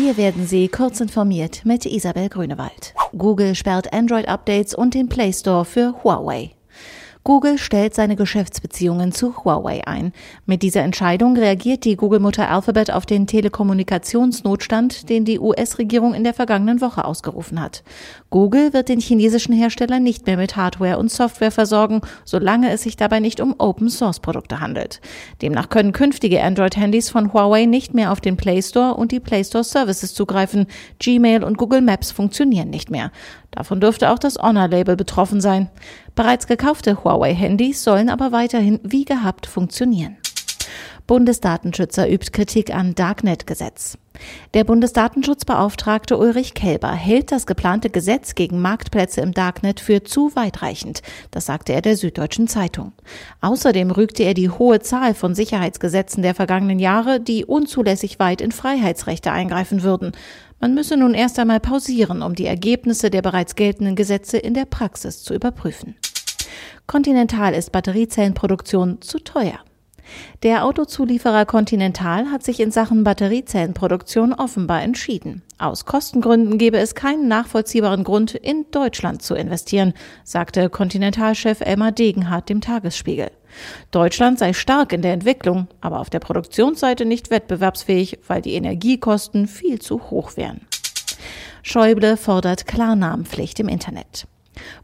Hier werden Sie kurz informiert mit Isabel Grünewald. Google sperrt Android-Updates und den Play Store für Huawei. Google stellt seine Geschäftsbeziehungen zu Huawei ein. Mit dieser Entscheidung reagiert die Google-Mutter Alphabet auf den Telekommunikationsnotstand, den die US-Regierung in der vergangenen Woche ausgerufen hat. Google wird den chinesischen Hersteller nicht mehr mit Hardware und Software versorgen, solange es sich dabei nicht um Open-Source-Produkte handelt. Demnach können künftige Android-Handys von Huawei nicht mehr auf den Play Store und die Play Store Services zugreifen. Gmail und Google Maps funktionieren nicht mehr. Davon dürfte auch das Honor-Label betroffen sein. Bereits gekaufte Huawei-Handys sollen aber weiterhin wie gehabt funktionieren. Bundesdatenschützer übt Kritik an Darknet-Gesetz. Der Bundesdatenschutzbeauftragte Ulrich Kelber hält das geplante Gesetz gegen Marktplätze im Darknet für zu weitreichend. Das sagte er der Süddeutschen Zeitung. Außerdem rügte er die hohe Zahl von Sicherheitsgesetzen der vergangenen Jahre, die unzulässig weit in Freiheitsrechte eingreifen würden. Man müsse nun erst einmal pausieren, um die Ergebnisse der bereits geltenden Gesetze in der Praxis zu überprüfen. Continental ist Batteriezellenproduktion zu teuer. Der Autozulieferer Continental hat sich in Sachen Batteriezellenproduktion offenbar entschieden. Aus Kostengründen gebe es keinen nachvollziehbaren Grund, in Deutschland zu investieren, sagte Continental-Chef Elmar Degenhardt dem Tagesspiegel. Deutschland sei stark in der Entwicklung, aber auf der Produktionsseite nicht wettbewerbsfähig, weil die Energiekosten viel zu hoch wären. Schäuble fordert Klarnamenpflicht im Internet.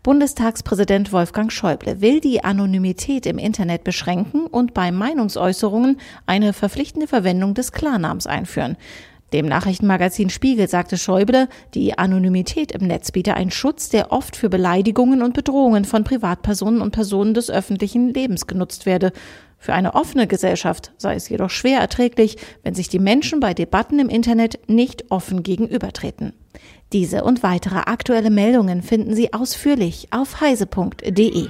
Bundestagspräsident Wolfgang Schäuble will die Anonymität im Internet beschränken und bei Meinungsäußerungen eine verpflichtende Verwendung des Klarnamens einführen. Dem Nachrichtenmagazin Spiegel sagte Schäuble, die Anonymität im Netz biete einen Schutz, der oft für Beleidigungen und Bedrohungen von Privatpersonen und Personen des öffentlichen Lebens genutzt werde. Für eine offene Gesellschaft sei es jedoch schwer erträglich, wenn sich die Menschen bei Debatten im Internet nicht offen gegenübertreten. Diese und weitere aktuelle Meldungen finden Sie ausführlich auf heise.de.